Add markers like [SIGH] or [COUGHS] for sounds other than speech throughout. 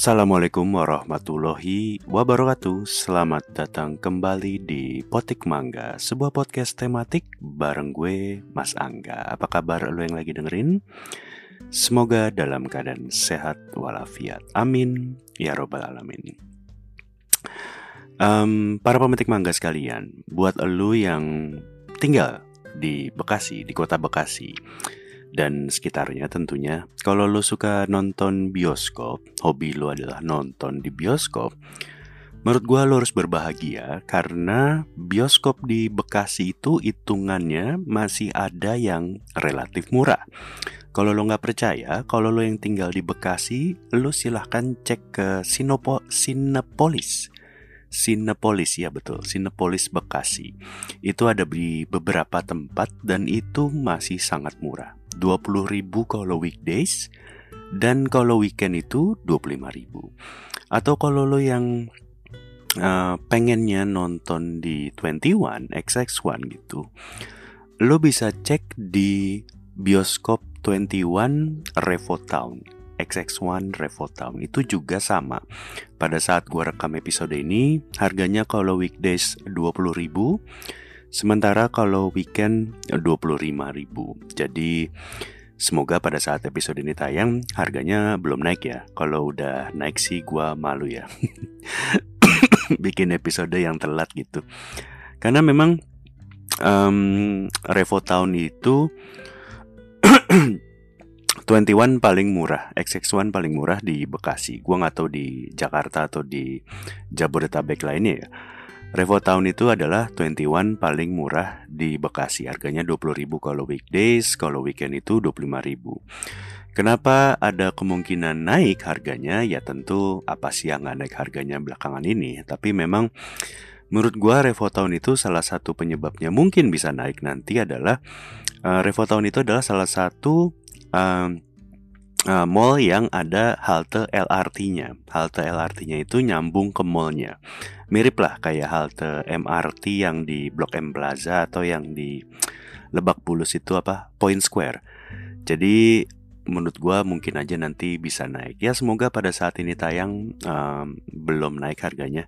Assalamualaikum warahmatullahi wabarakatuh. Selamat datang kembali di Potik Mangga Sebuah podcast tematik bareng gue Mas Angga. Apa kabar lo yang lagi dengerin? Semoga dalam keadaan sehat walafiat. Amin. Ya robbal alamin. Um, Para pemetik mangga sekalian Buat lo yang tinggal di Bekasi, di kota Bekasi dan sekitarnya tentunya. Kalau lo suka nonton bioskop, hobi lo adalah nonton di bioskop, menurut gue lo harus berbahagia karena bioskop di Bekasi itu hitungannya masih ada yang relatif murah. Kalau lo nggak percaya, kalau lo yang tinggal di Bekasi, lo silahkan cek ke Sinopo, Sinepolis. Sinepolis ya betul, Sinepolis Bekasi. Itu ada di beberapa tempat dan itu masih sangat murah. 20.000 kalau weekdays dan kalau weekend itu 25.000. Atau kalau lo yang uh, pengennya nonton di 21 XX1 gitu, lo bisa cek di bioskop 21 Revo Town. XX1 Revo Town itu juga sama. Pada saat gua rekam episode ini, harganya kalau weekdays 20.000 Sementara kalau weekend 25.000. Jadi semoga pada saat episode ini tayang harganya belum naik ya. Kalau udah naik sih gua malu ya. [COUGHS] Bikin episode yang telat gitu. Karena memang um, Revo Town itu [COUGHS] 21 paling murah, XX1 paling murah di Bekasi. Gua nggak tahu di Jakarta atau di Jabodetabek lainnya ya. Revo Town itu adalah 21 paling murah di Bekasi. Harganya 20.000 kalau weekdays, kalau weekend itu 25.000. Kenapa ada kemungkinan naik harganya? Ya tentu apa sih yang nggak naik harganya belakangan ini. Tapi memang menurut gua Revo Town itu salah satu penyebabnya mungkin bisa naik nanti adalah uh, Revo Town itu adalah salah satu uh, uh, mall yang ada halte LRT-nya. Halte LRT-nya itu nyambung ke mallnya. Mirip lah kayak halte MRT yang di Blok M Plaza atau yang di Lebak Bulus itu apa? Point Square. Jadi menurut gue mungkin aja nanti bisa naik. Ya semoga pada saat ini tayang um, belum naik harganya.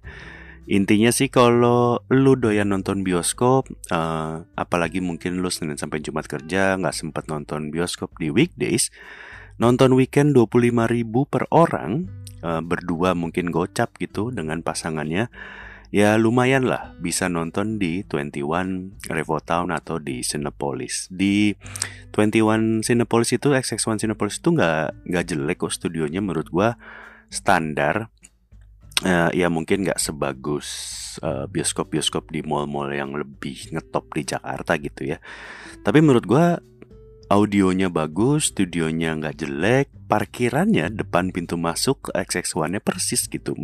Intinya sih kalau lu doyan nonton bioskop, uh, apalagi mungkin lu Senin sampai Jumat kerja nggak sempet nonton bioskop di weekdays, Nonton weekend 25 ribu per orang uh, Berdua mungkin gocap gitu dengan pasangannya Ya lumayan lah bisa nonton di 21 Revo Town atau di Cinepolis Di 21 Cinepolis itu XX1 Cinepolis itu nggak nggak jelek kok studionya menurut gua standar uh, ya mungkin nggak sebagus uh, bioskop-bioskop di mall-mall yang lebih ngetop di Jakarta gitu ya. Tapi menurut gua audionya bagus, studionya nggak jelek, parkirannya depan pintu masuk XX1-nya persis gitu.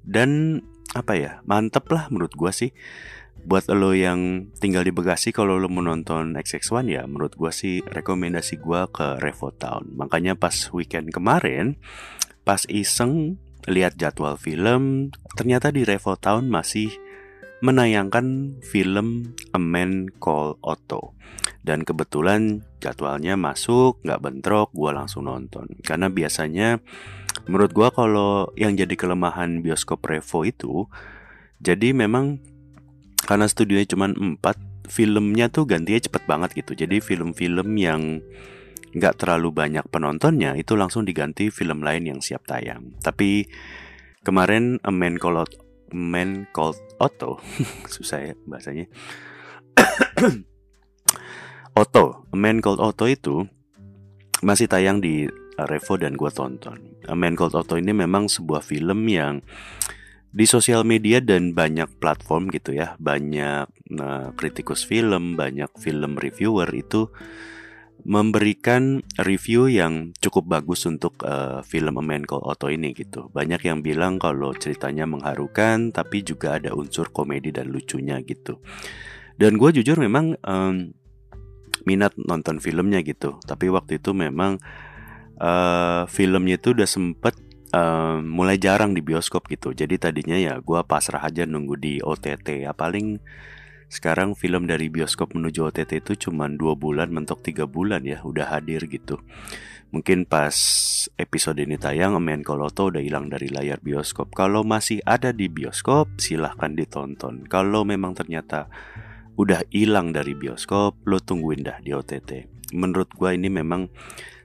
Dan apa ya, mantep lah menurut gua sih. Buat lo yang tinggal di Bekasi kalau lo mau nonton XX1 ya menurut gua sih rekomendasi gua ke Revo Town. Makanya pas weekend kemarin pas iseng lihat jadwal film, ternyata di Revo Town masih menayangkan film A Man Called Otto. Dan kebetulan jadwalnya masuk, nggak bentrok, gue langsung nonton. Karena biasanya menurut gue kalau yang jadi kelemahan bioskop Revo itu, jadi memang karena studionya cuma 4, filmnya tuh gantinya cepet banget gitu. Jadi film-film yang nggak terlalu banyak penontonnya itu langsung diganti film lain yang siap tayang. Tapi kemarin A Man Called, Man Called Otto, [LAUGHS] susah ya bahasanya. [COUGHS] Otto, A Man Called Otto itu masih tayang di Revo dan gue tonton. A Man Called Otto ini memang sebuah film yang di sosial media dan banyak platform gitu ya, banyak uh, kritikus film, banyak film reviewer itu memberikan review yang cukup bagus untuk uh, film A Man Called Otto ini gitu. Banyak yang bilang kalau ceritanya mengharukan, tapi juga ada unsur komedi dan lucunya gitu. Dan gue jujur memang um, minat nonton filmnya gitu tapi waktu itu memang uh, filmnya itu udah sempet uh, mulai jarang di bioskop gitu jadi tadinya ya gue pasrah aja nunggu di OTT ya paling sekarang film dari bioskop menuju OTT itu cuma dua bulan mentok tiga bulan ya udah hadir gitu. Mungkin pas episode ini tayang Main Koloto udah hilang dari layar bioskop. Kalau masih ada di bioskop silahkan ditonton. Kalau memang ternyata udah hilang dari bioskop lo tungguin dah di OTT menurut gue ini memang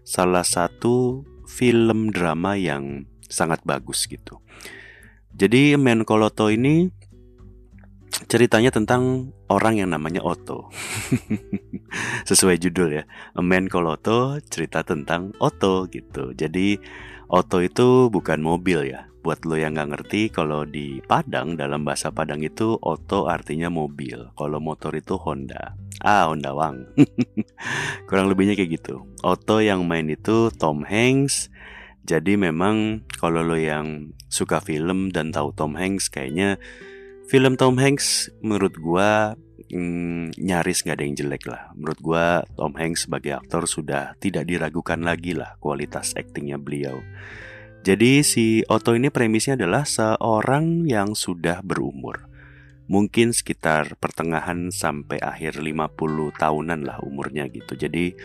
salah satu film drama yang sangat bagus gitu. Jadi Men Koloto ini ceritanya tentang orang yang namanya Otto. [LAUGHS] Sesuai judul ya, A Man Called Otto cerita tentang Otto gitu. Jadi Otto itu bukan mobil ya. Buat lo yang nggak ngerti, kalau di Padang dalam bahasa Padang itu Otto artinya mobil. Kalau motor itu Honda. Ah, Honda Wang. [LAUGHS] Kurang lebihnya kayak gitu. Otto yang main itu Tom Hanks. Jadi memang kalau lo yang suka film dan tahu Tom Hanks kayaknya Film Tom Hanks menurut gua mm, nyaris nggak ada yang jelek lah. Menurut gua Tom Hanks sebagai aktor sudah tidak diragukan lagi lah kualitas aktingnya beliau. Jadi si Otto ini premisnya adalah seorang yang sudah berumur. Mungkin sekitar pertengahan sampai akhir 50 tahunan lah umurnya gitu. Jadi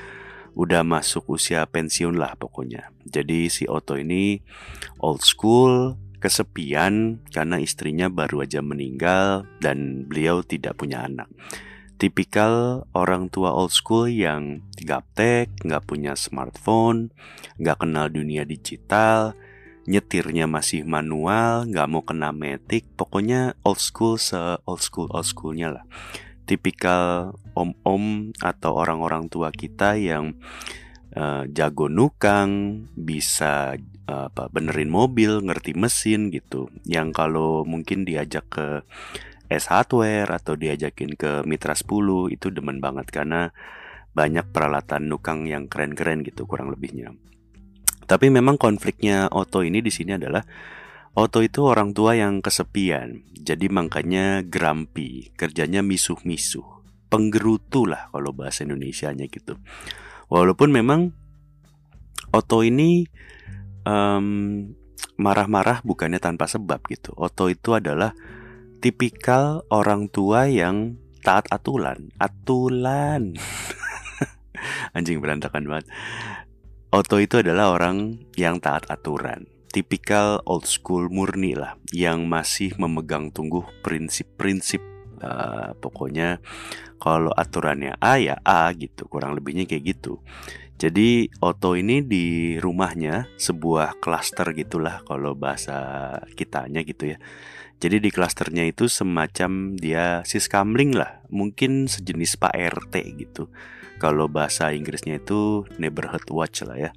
udah masuk usia pensiun lah pokoknya. Jadi si Otto ini old school, kesepian karena istrinya baru aja meninggal dan beliau tidak punya anak. Tipikal orang tua old school yang gaptek, nggak punya smartphone, nggak kenal dunia digital, nyetirnya masih manual, nggak mau kena metik, pokoknya old school se old school old schoolnya lah. Tipikal om-om atau orang-orang tua kita yang uh, jago nukang, bisa uh, apa benerin mobil, ngerti mesin gitu. Yang kalau mungkin diajak ke S hardware atau diajakin ke Mitra 10 itu demen banget karena banyak peralatan nukang yang keren-keren gitu kurang lebihnya. Tapi memang konfliknya Otto ini di sini adalah Otto itu orang tua yang kesepian, jadi makanya grumpy, kerjanya misuh-misuh, penggerutu lah kalau bahasa Indonesia-nya gitu. Walaupun memang Otto ini um, marah-marah bukannya tanpa sebab gitu. Otto itu adalah tipikal orang tua yang taat aturan. Atulan. [LAUGHS] Anjing berantakan banget. Otto itu adalah orang yang taat aturan. Tipikal old school murni lah, yang masih memegang tunggu prinsip-prinsip. Uh, pokoknya kalau aturannya A ya A gitu kurang lebihnya kayak gitu. Jadi Otto ini di rumahnya sebuah klaster gitulah kalau bahasa kitanya gitu ya. Jadi di klasternya itu semacam dia siskamling lah mungkin sejenis Pak RT gitu. Kalau bahasa Inggrisnya itu neighborhood watch lah ya.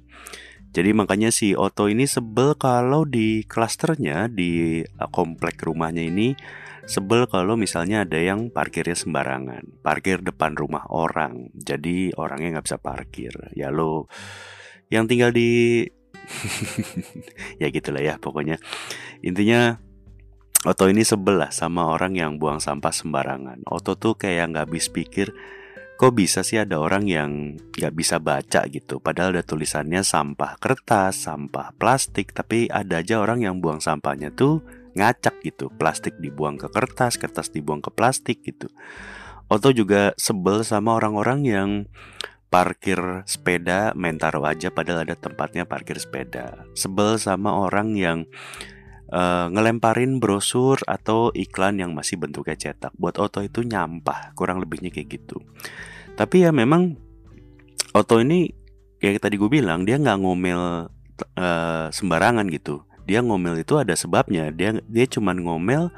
Jadi makanya si Otto ini sebel kalau di klasternya di komplek rumahnya ini Sebel kalau misalnya ada yang parkirnya sembarangan, parkir depan rumah orang, jadi orangnya nggak bisa parkir. Ya lo yang tinggal di [LAUGHS] ya gitulah ya pokoknya intinya Oto ini sebel lah sama orang yang buang sampah sembarangan. Oto tuh kayak nggak habis pikir kok bisa sih ada orang yang nggak bisa baca gitu padahal ada tulisannya sampah kertas sampah plastik tapi ada aja orang yang buang sampahnya tuh ngacak gitu. Plastik dibuang ke kertas kertas dibuang ke plastik gitu. Oto juga sebel sama orang-orang yang parkir sepeda main taruh aja padahal ada tempatnya parkir sepeda. Sebel sama orang yang uh, ngelemparin brosur atau iklan yang masih bentuknya cetak. Buat Oto itu nyampah kurang lebihnya kayak gitu. Tapi ya memang Oto ini kayak tadi gue bilang dia nggak ngomel uh, sembarangan gitu dia ngomel itu ada sebabnya. Dia dia cuman ngomel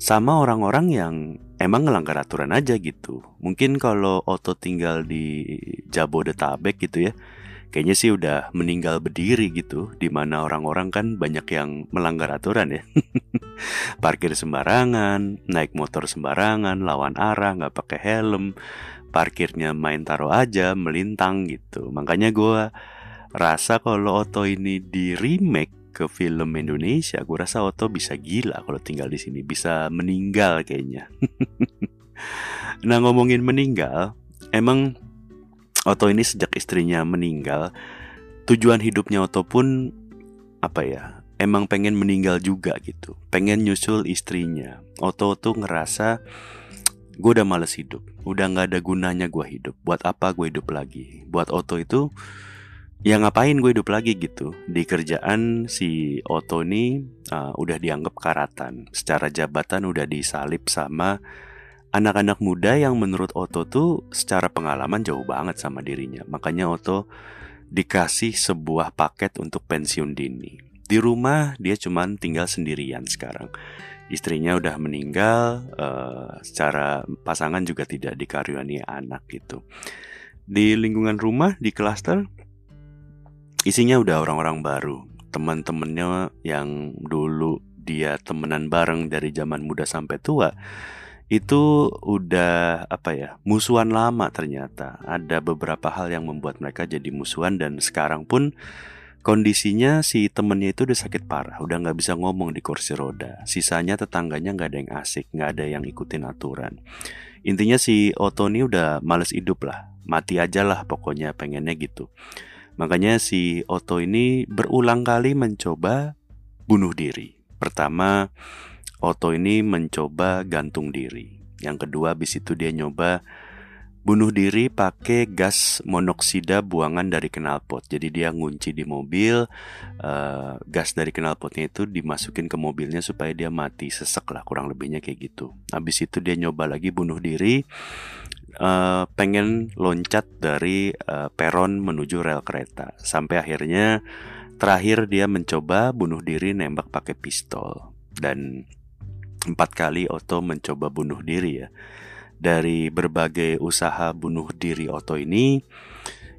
sama orang-orang yang emang ngelanggar aturan aja gitu. Mungkin kalau Oto tinggal di Jabodetabek gitu ya kayaknya sih udah meninggal berdiri gitu di mana orang-orang kan banyak yang melanggar aturan ya. [LAUGHS] Parkir sembarangan naik motor sembarangan lawan arah nggak pakai helm parkirnya main taruh aja melintang gitu. Makanya gue rasa kalau Oto ini di remake ke film Indonesia, gue rasa Otto bisa gila kalau tinggal di sini, bisa meninggal kayaknya. [LAUGHS] nah ngomongin meninggal, emang Otto ini sejak istrinya meninggal, tujuan hidupnya Otto pun apa ya? Emang pengen meninggal juga gitu, pengen nyusul istrinya. Otto tuh ngerasa gue udah males hidup udah nggak ada gunanya gue hidup buat apa gue hidup lagi buat Oto itu ya ngapain gue hidup lagi gitu? Di kerjaan si Oto ini uh, udah dianggap karatan. Secara jabatan udah disalip sama anak-anak muda yang menurut Oto tuh secara pengalaman jauh banget sama dirinya. Makanya Oto dikasih sebuah paket untuk pensiun dini. Di rumah dia cuman tinggal sendirian sekarang. Istrinya udah meninggal, uh, secara pasangan juga tidak dikaruniai anak gitu. Di lingkungan rumah di klaster isinya udah orang-orang baru, teman-temannya yang dulu dia temenan bareng dari zaman muda sampai tua itu udah apa ya musuhan lama ternyata ada beberapa hal yang membuat mereka jadi musuhan dan sekarang pun Kondisinya si temennya itu udah sakit parah, udah nggak bisa ngomong di kursi roda. Sisanya tetangganya nggak ada yang asik, nggak ada yang ikutin aturan. Intinya si Otto ini udah males hidup lah, mati aja lah pokoknya pengennya gitu. Makanya si Otto ini berulang kali mencoba bunuh diri. Pertama, Otto ini mencoba gantung diri. Yang kedua, habis itu dia nyoba bunuh diri pakai gas monoksida buangan dari knalpot. Jadi dia ngunci di mobil, uh, gas dari knalpotnya itu dimasukin ke mobilnya supaya dia mati sesek lah kurang lebihnya kayak gitu. Habis itu dia nyoba lagi bunuh diri, uh, pengen loncat dari uh, peron menuju rel kereta. Sampai akhirnya terakhir dia mencoba bunuh diri nembak pakai pistol. Dan empat kali Otto mencoba bunuh diri ya. Dari berbagai usaha bunuh diri Otto ini,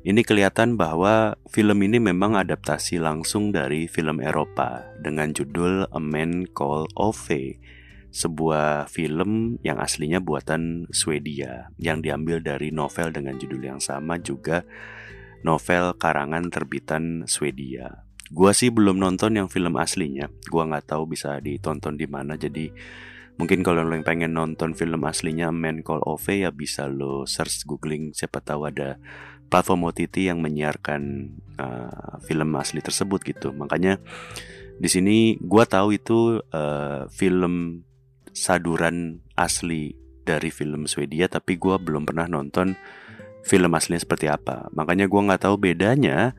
ini kelihatan bahwa film ini memang adaptasi langsung dari film Eropa dengan judul A Man Called Ove, sebuah film yang aslinya buatan Swedia yang diambil dari novel dengan judul yang sama juga novel karangan terbitan Swedia. Gua sih belum nonton yang film aslinya, gua nggak tahu bisa ditonton di mana jadi Mungkin kalau lo yang pengen nonton film aslinya Man Call Ove ya bisa lo search googling siapa tahu ada platform OTT yang menyiarkan uh, film asli tersebut gitu. Makanya di sini gue tahu itu uh, film saduran asli dari film Swedia tapi gue belum pernah nonton film aslinya seperti apa. Makanya gue nggak tahu bedanya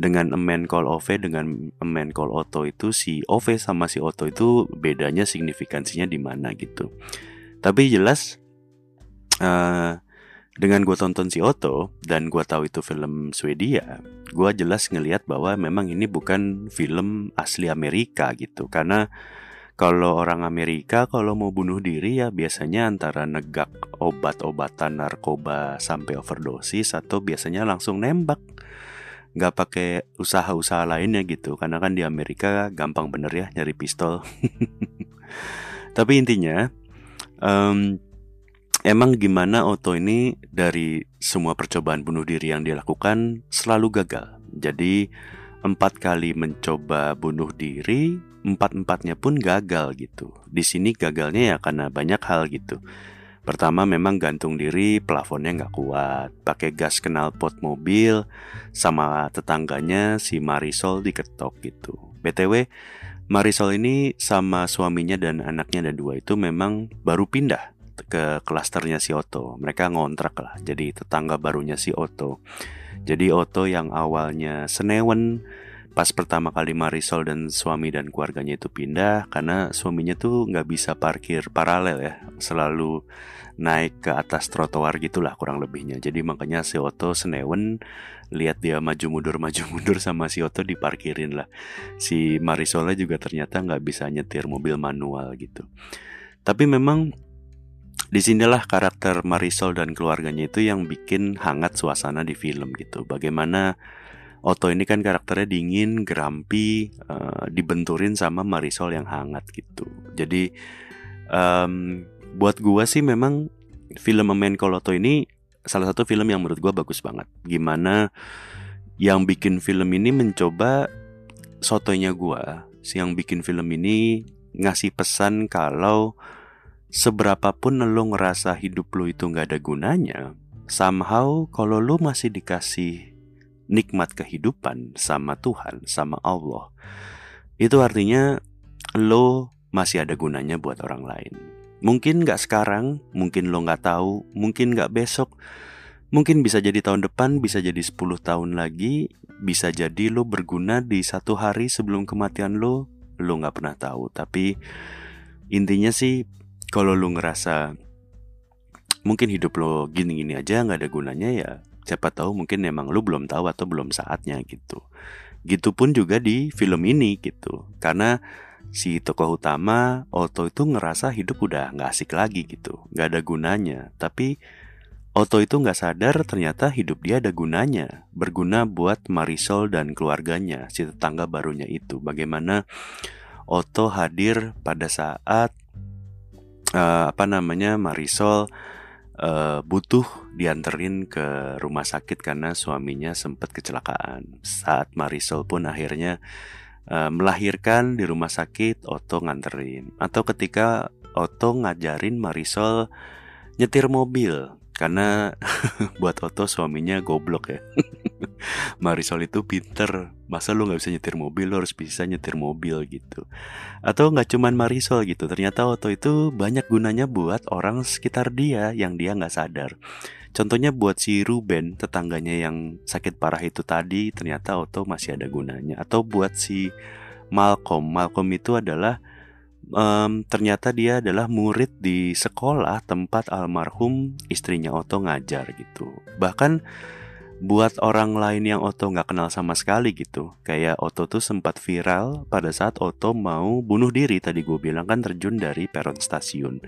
dengan a man call Ove dengan a man call Otto itu si Ove sama si Otto itu bedanya signifikansinya di mana gitu. Tapi jelas uh, dengan gue tonton si Otto dan gue tahu itu film Swedia, gue jelas ngelihat bahwa memang ini bukan film asli Amerika gitu. Karena kalau orang Amerika kalau mau bunuh diri ya biasanya antara negak obat-obatan narkoba sampai overdosis atau biasanya langsung nembak. Nggak pakai usaha-usaha lainnya gitu karena kan di Amerika gampang bener ya nyari pistol. [LAUGHS] Tapi intinya um, emang gimana Otto ini dari semua percobaan bunuh diri yang dilakukan selalu gagal? Jadi empat kali mencoba bunuh diri empat empatnya pun gagal gitu di sini gagalnya ya karena banyak hal gitu Pertama memang gantung diri, plafonnya nggak kuat, pakai gas kenal pot mobil, sama tetangganya si Marisol diketok gitu. BTW, Marisol ini sama suaminya dan anaknya ada dua itu memang baru pindah ke klasternya si Otto. Mereka ngontrak lah, jadi tetangga barunya si Otto. Jadi Otto yang awalnya senewen, pas pertama kali Marisol dan suami dan keluarganya itu pindah karena suaminya tuh nggak bisa parkir paralel ya selalu naik ke atas trotoar gitulah kurang lebihnya. Jadi makanya si Otto senewen lihat dia maju mundur [LAUGHS] maju mundur sama si Otto diparkirin lah. Si Marisolnya juga ternyata nggak bisa nyetir mobil manual gitu. Tapi memang di sinilah karakter Marisol dan keluarganya itu yang bikin hangat suasana di film gitu. Bagaimana Otto ini kan karakternya dingin, gerampi, uh, dibenturin sama Marisol yang hangat gitu. Jadi um, buat gua sih memang film Main Koloto ini salah satu film yang menurut gua bagus banget. Gimana yang bikin film ini mencoba sotonya gua, si yang bikin film ini ngasih pesan kalau seberapapun lo ngerasa hidup lo itu nggak ada gunanya, somehow kalau lo masih dikasih nikmat kehidupan sama Tuhan, sama Allah, itu artinya lo masih ada gunanya buat orang lain. Mungkin nggak sekarang, mungkin lo nggak tahu, mungkin nggak besok, mungkin bisa jadi tahun depan, bisa jadi 10 tahun lagi, bisa jadi lo berguna di satu hari sebelum kematian lo, lo nggak pernah tahu. Tapi intinya sih, kalau lo ngerasa mungkin hidup lo gini-gini aja nggak ada gunanya ya, siapa tahu mungkin emang lo belum tahu atau belum saatnya gitu. Gitu pun juga di film ini gitu, karena si tokoh utama Otto itu ngerasa hidup udah nggak asik lagi gitu, nggak ada gunanya. Tapi Otto itu nggak sadar ternyata hidup dia ada gunanya, berguna buat Marisol dan keluarganya, si tetangga barunya itu. Bagaimana Otto hadir pada saat uh, apa namanya Marisol uh, butuh dianterin ke rumah sakit karena suaminya sempat kecelakaan. Saat Marisol pun akhirnya uh, melahirkan di rumah sakit, Otto nganterin. Atau ketika Otto ngajarin Marisol nyetir mobil karena [LAUGHS] buat Otto suaminya goblok ya. [LAUGHS] Marisol itu pinter, masa lu nggak bisa nyetir mobil, lu harus bisa nyetir mobil gitu. Atau nggak cuman Marisol gitu, ternyata Otto itu banyak gunanya buat orang sekitar dia yang dia nggak sadar. Contohnya buat si Ruben, tetangganya yang sakit parah itu tadi, ternyata Otto masih ada gunanya. Atau buat si Malcolm, Malcolm itu adalah um, ternyata dia adalah murid di sekolah tempat almarhum istrinya Otto ngajar gitu. Bahkan buat orang lain yang Otto nggak kenal sama sekali gitu, kayak Otto tuh sempat viral pada saat Otto mau bunuh diri tadi gue bilang kan terjun dari peron stasiun.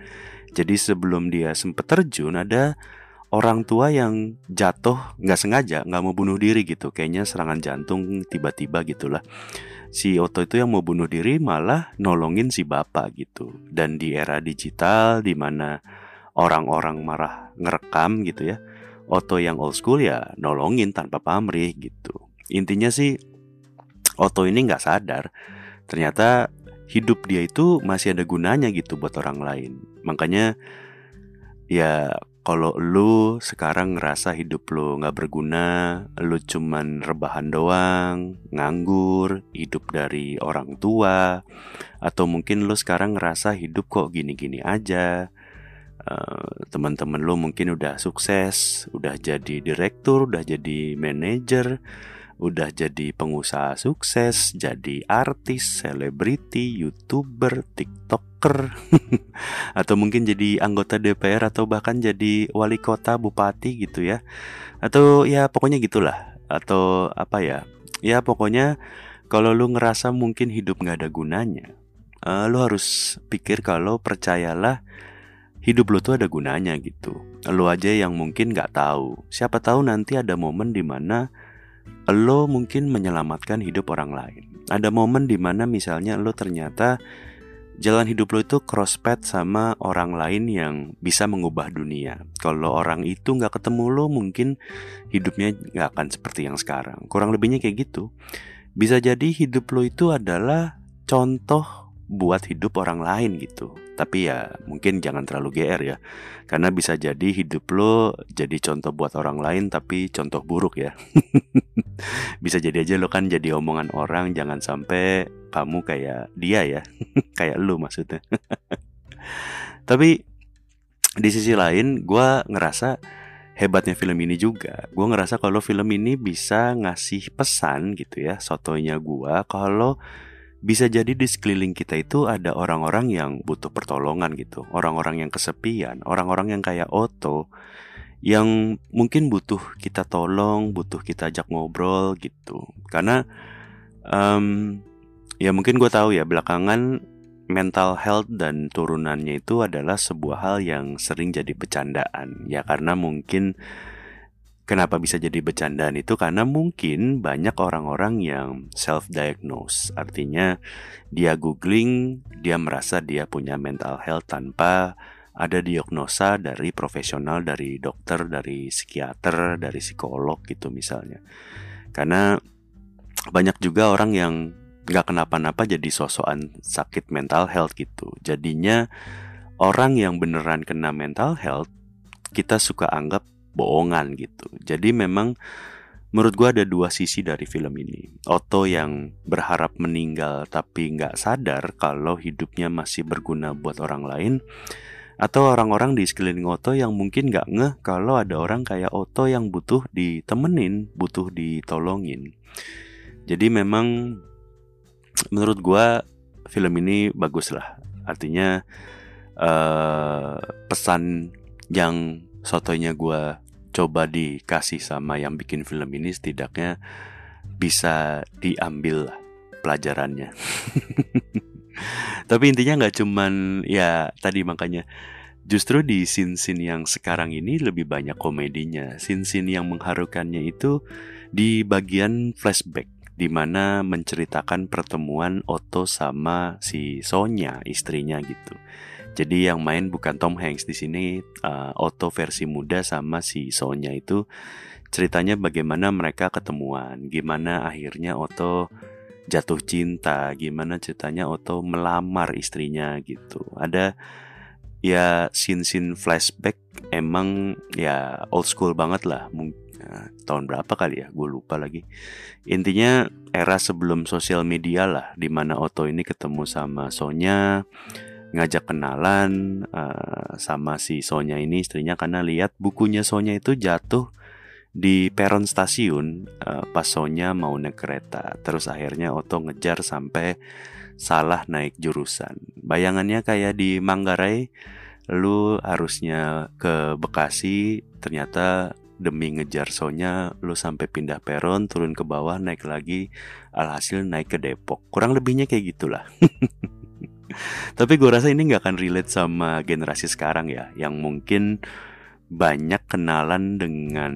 Jadi sebelum dia sempat terjun ada orang tua yang jatuh nggak sengaja nggak mau bunuh diri gitu. Kayaknya serangan jantung tiba-tiba gitulah. Si Otto itu yang mau bunuh diri malah nolongin si bapak gitu. Dan di era digital di mana orang-orang marah ngerekam gitu ya Otto yang old school ya nolongin tanpa pamrih gitu. Intinya sih Otto ini nggak sadar ternyata hidup dia itu masih ada gunanya gitu buat orang lain. Makanya ya kalau lu sekarang ngerasa hidup lu nggak berguna, lu cuman rebahan doang, nganggur, hidup dari orang tua, atau mungkin lu sekarang ngerasa hidup kok gini-gini aja. Uh, teman-teman lu mungkin udah sukses, udah jadi direktur, udah jadi manajer, udah jadi pengusaha sukses, jadi artis, selebriti, youtuber, tiktoker, [LAUGHS] atau mungkin jadi anggota DPR atau bahkan jadi wali kota, bupati gitu ya, atau ya pokoknya gitulah, atau apa ya, ya pokoknya kalau lu ngerasa mungkin hidup nggak ada gunanya, uh, lu harus pikir kalau percayalah hidup lu tuh ada gunanya gitu. Lu aja yang mungkin nggak tahu. Siapa tahu nanti ada momen di mana lo mungkin menyelamatkan hidup orang lain. Ada momen di mana misalnya lo ternyata jalan hidup lo itu cross path sama orang lain yang bisa mengubah dunia. Kalau orang itu nggak ketemu lo, mungkin hidupnya nggak akan seperti yang sekarang. Kurang lebihnya kayak gitu. Bisa jadi hidup lo itu adalah contoh buat hidup orang lain gitu. Tapi ya mungkin jangan terlalu GR ya. Karena bisa jadi hidup lo jadi contoh buat orang lain tapi contoh buruk ya. [LAUGHS] bisa jadi aja lo kan jadi omongan orang jangan sampai kamu kayak dia ya. [LAUGHS] kayak lo maksudnya. [LAUGHS] tapi di sisi lain gue ngerasa hebatnya film ini juga gue ngerasa kalau film ini bisa ngasih pesan gitu ya sotonya gue kalau bisa jadi di sekeliling kita itu ada orang-orang yang butuh pertolongan gitu, orang-orang yang kesepian, orang-orang yang kayak Otto. Yang mungkin butuh kita tolong, butuh kita ajak ngobrol gitu. Karena um, ya mungkin gue tahu ya belakangan mental health dan turunannya itu adalah sebuah hal yang sering jadi bercandaan ya karena mungkin Kenapa bisa jadi bercandaan itu karena mungkin banyak orang-orang yang self-diagnose. Artinya dia googling, dia merasa dia punya mental health tanpa ada diagnosa dari profesional, dari dokter, dari psikiater, dari psikolog gitu misalnya. Karena banyak juga orang yang nggak kenapa-napa jadi sosokan sakit mental health gitu. Jadinya orang yang beneran kena mental health kita suka anggap bohongan gitu. Jadi memang menurut gue ada dua sisi dari film ini. Otto yang berharap meninggal tapi nggak sadar kalau hidupnya masih berguna buat orang lain. atau orang-orang di sekeliling Oto yang mungkin nggak ngeh kalau ada orang kayak Oto yang butuh ditemenin, butuh ditolongin. Jadi memang menurut gua film ini bagus lah. Artinya uh, pesan yang sotonya gua coba dikasih sama yang bikin film ini setidaknya bisa diambil pelajarannya. [LAUGHS] Tapi intinya nggak cuman ya tadi makanya justru di scene-scene yang sekarang ini lebih banyak komedinya. Scene-scene yang mengharukannya itu di bagian flashback di mana menceritakan pertemuan Otto sama si Sonya istrinya gitu. Jadi yang main bukan Tom Hanks di sini uh, Otto versi muda sama si Sonya itu ceritanya bagaimana mereka ketemuan, gimana akhirnya Otto jatuh cinta, gimana ceritanya Otto melamar istrinya gitu. Ada ya scene-scene flashback emang ya old school banget lah. Ya, tahun berapa kali ya, gue lupa lagi. Intinya era sebelum sosial media lah, di mana Otto ini ketemu sama Sonya, ngajak kenalan uh, sama si Sonya ini istrinya karena lihat bukunya Sonya itu jatuh di peron stasiun uh, pas Sonya mau naik kereta. Terus akhirnya Oto ngejar sampai salah naik jurusan. Bayangannya kayak di Manggarai lu harusnya ke Bekasi ternyata demi ngejar Sonya lu sampai pindah peron turun ke bawah naik lagi alhasil naik ke Depok. Kurang lebihnya kayak gitulah [LAUGHS] tapi gue rasa ini nggak akan relate sama generasi sekarang ya yang mungkin banyak kenalan dengan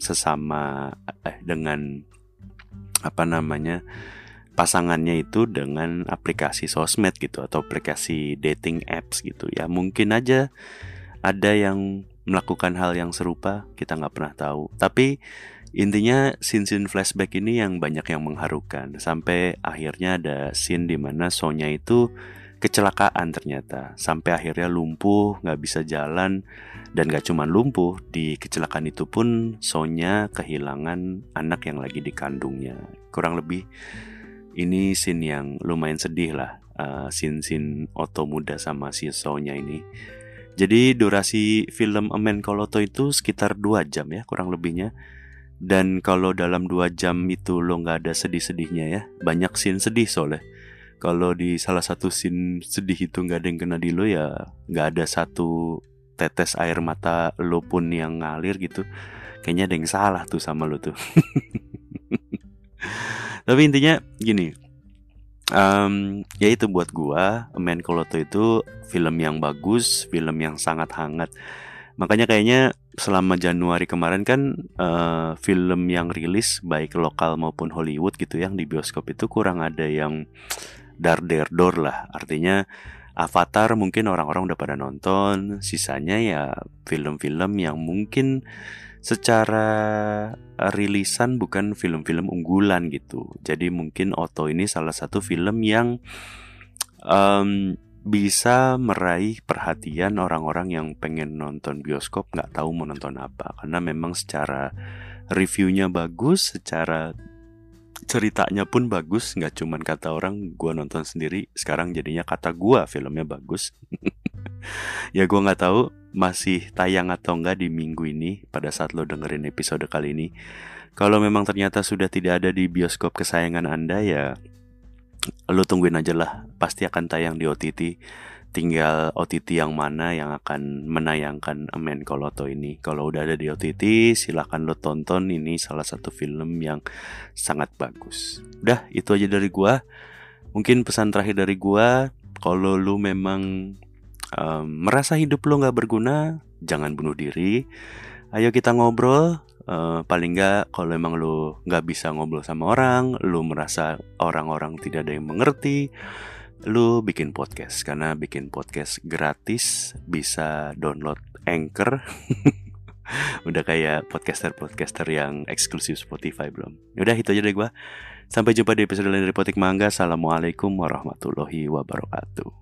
sesama eh dengan apa namanya pasangannya itu dengan aplikasi sosmed gitu atau aplikasi dating apps gitu ya. Mungkin aja ada yang melakukan hal yang serupa kita nggak pernah tahu. Tapi intinya scene-scene flashback ini yang banyak yang mengharukan. Sampai akhirnya ada scene di mana Sonya itu kecelakaan ternyata. Sampai akhirnya lumpuh nggak bisa jalan dan gak cuma lumpuh di kecelakaan itu pun Sonya kehilangan anak yang lagi dikandungnya. Kurang lebih ini scene yang lumayan sedih lah uh, scene-scene Oto muda sama si Sonya ini. Jadi durasi film A Man Called itu sekitar 2 jam ya kurang lebihnya. Dan kalau dalam 2 jam itu lo nggak ada sedih-sedihnya ya banyak scene sedih soalnya kalau di salah satu scene sedih itu nggak ada yang kena di lo ya nggak ada satu tetes air mata lo pun yang ngalir gitu. Kayaknya ada yang salah tuh sama lo tuh. [LAUGHS] Tapi intinya gini um, ya itu buat gua Men Koloto itu film yang bagus film yang sangat hangat. Makanya kayaknya selama Januari kemarin kan uh, film yang rilis baik lokal maupun Hollywood gitu yang di bioskop itu kurang ada yang dar der dor lah. Artinya Avatar mungkin orang-orang udah pada nonton sisanya ya film-film yang mungkin secara rilisan bukan film-film unggulan gitu. Jadi mungkin Oto ini salah satu film yang um, bisa meraih perhatian orang-orang yang pengen nonton bioskop nggak tahu mau nonton apa. Karena memang secara reviewnya bagus secara ceritanya pun bagus nggak cuman kata orang gue nonton sendiri sekarang jadinya kata gue filmnya bagus. [LAUGHS] Ya gue nggak tahu masih tayang atau enggak di minggu ini pada saat lo dengerin episode kali ini. Kalau memang ternyata sudah tidak ada di bioskop kesayangan anda ya lo tungguin aja lah pasti akan tayang di OTT tinggal OTT yang mana yang akan menayangkan Amen Koloto ini. Kalau udah ada di OTT, silahkan lo tonton. Ini salah satu film yang sangat bagus. Udah, itu aja dari gua. Mungkin pesan terakhir dari gua, kalau lo memang um, merasa hidup lo nggak berguna, jangan bunuh diri. Ayo kita ngobrol. Uh, paling nggak kalau emang lo nggak bisa ngobrol sama orang, lo merasa orang-orang tidak ada yang mengerti lu bikin podcast karena bikin podcast gratis bisa download Anchor. [LAUGHS] Udah kayak podcaster-podcaster yang eksklusif Spotify belum? Udah itu aja deh gue sampai jumpa di episode lain dari Potik Mangga. Assalamualaikum warahmatullahi wabarakatuh